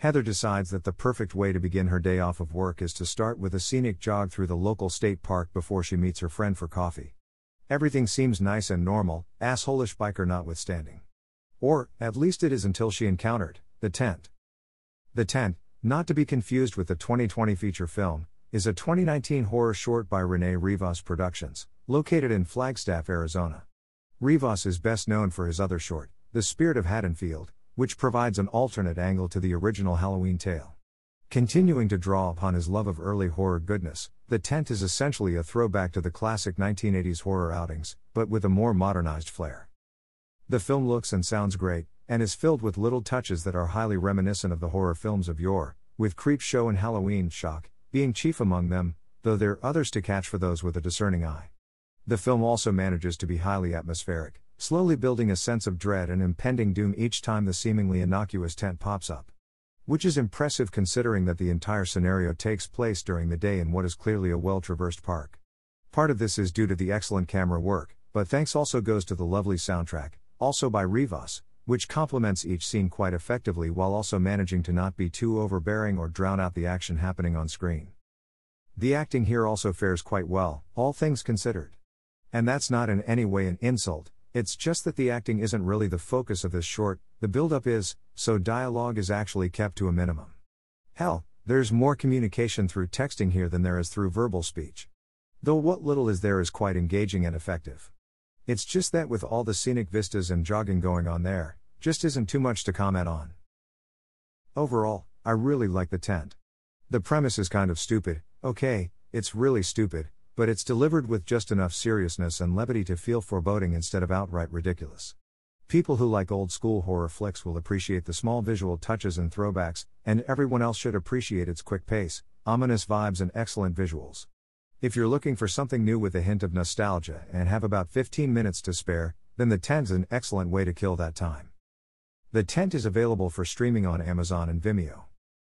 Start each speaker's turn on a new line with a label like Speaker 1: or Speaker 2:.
Speaker 1: Heather decides that the perfect way to begin her day off of work is to start with a scenic jog through the local state park before she meets her friend for coffee. Everything seems nice and normal, assholish biker notwithstanding. Or, at least it is until she encountered the tent. The Tent, not to be confused with the 2020 feature film, is a 2019 horror short by Rene Rivas Productions, located in Flagstaff, Arizona. Rivas is best known for his other short, The Spirit of Haddonfield, which provides an alternate angle to the original Halloween tale. Continuing to draw upon his love of early horror goodness, The Tent is essentially a throwback to the classic 1980s horror outings, but with a more modernized flair. The film looks and sounds great, and is filled with little touches that are highly reminiscent of the horror films of yore, with Creepshow and Halloween Shock being chief among them, though there are others to catch for those with a discerning eye. The film also manages to be highly atmospheric, slowly building a sense of dread and impending doom each time the seemingly innocuous tent pops up. Which is impressive considering that the entire scenario takes place during the day in what is clearly a well traversed park. Part of this is due to the excellent camera work, but thanks also goes to the lovely soundtrack, also by Rivas, which complements each scene quite effectively while also managing to not be too overbearing or drown out the action happening on screen. The acting here also fares quite well, all things considered. And that's not in any way an insult, it's just that the acting isn't really the focus of this short, the build up is, so dialogue is actually kept to a minimum. Hell, there's more communication through texting here than there is through verbal speech. Though what little is there is quite engaging and effective. It's just that with all the scenic vistas and jogging going on there, just isn't too much to comment on. Overall, I really like the tent. The premise is kind of stupid, okay, it's really stupid, but it's delivered with just enough seriousness and levity to feel foreboding instead of outright ridiculous. People who like old school horror flicks will appreciate the small visual touches and throwbacks, and everyone else should appreciate its quick pace, ominous vibes, and excellent visuals. If you're looking for something new with a hint of nostalgia and have about 15 minutes to spare, then the tent's an excellent way to kill that time. The tent is available for streaming on Amazon and Vimeo.